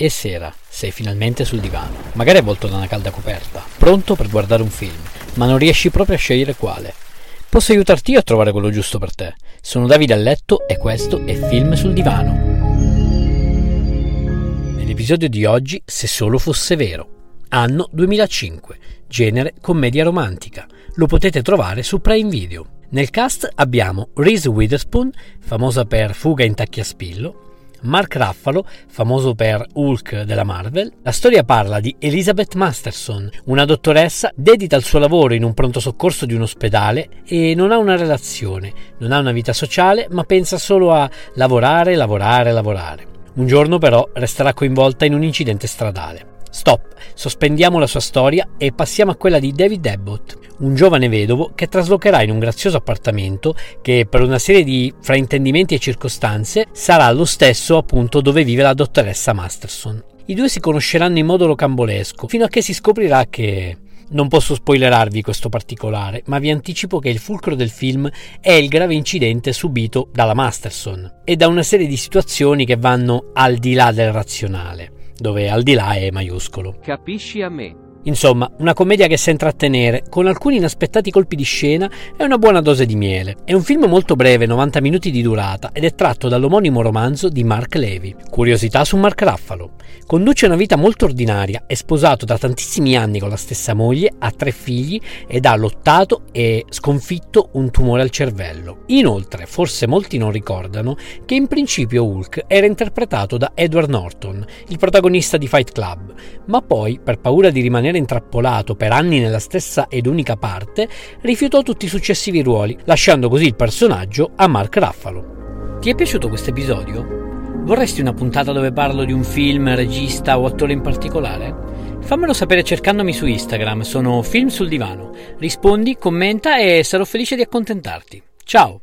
È sera, sei finalmente sul divano, magari avvolto da una calda coperta, pronto per guardare un film, ma non riesci proprio a scegliere quale. Posso aiutarti io a trovare quello giusto per te. Sono Davide a letto e questo è Film sul divano. Nell'episodio di oggi, Se solo fosse vero. Anno 2005, genere commedia romantica. Lo potete trovare su Prime Video. Nel cast abbiamo Reese Witherspoon, famosa per Fuga in tacchi a spillo, Mark Ruffalo, famoso per Hulk della Marvel. La storia parla di Elizabeth Masterson, una dottoressa dedita al suo lavoro in un pronto soccorso di un ospedale e non ha una relazione, non ha una vita sociale, ma pensa solo a lavorare, lavorare, lavorare. Un giorno però resterà coinvolta in un incidente stradale. Stop, sospendiamo la sua storia e passiamo a quella di David Abbott, un giovane vedovo che traslocherà in un grazioso appartamento che per una serie di fraintendimenti e circostanze sarà lo stesso appunto dove vive la dottoressa Masterson. I due si conosceranno in modo rocambolesco fino a che si scoprirà che non posso spoilerarvi questo particolare, ma vi anticipo che il fulcro del film è il grave incidente subito dalla Masterson e da una serie di situazioni che vanno al di là del razionale dove al di là è maiuscolo. Capisci a me? Insomma, una commedia che sa intrattenere, con alcuni inaspettati colpi di scena e una buona dose di miele. È un film molto breve, 90 minuti di durata, ed è tratto dall'omonimo romanzo di Mark Levy. Curiosità su Mark Ruffalo. Conduce una vita molto ordinaria, è sposato da tantissimi anni con la stessa moglie, ha tre figli ed ha lottato e sconfitto un tumore al cervello. Inoltre, forse molti non ricordano che in principio Hulk era interpretato da Edward Norton, il protagonista di Fight Club, ma poi, per paura di rimanere rimanere intrappolato per anni nella stessa ed unica parte, rifiutò tutti i successivi ruoli, lasciando così il personaggio a Mark Ruffalo. Ti è piaciuto questo episodio? Vorresti una puntata dove parlo di un film, regista o attore in particolare? Fammelo sapere cercandomi su Instagram, sono Film sul Divano. Rispondi, commenta e sarò felice di accontentarti. Ciao!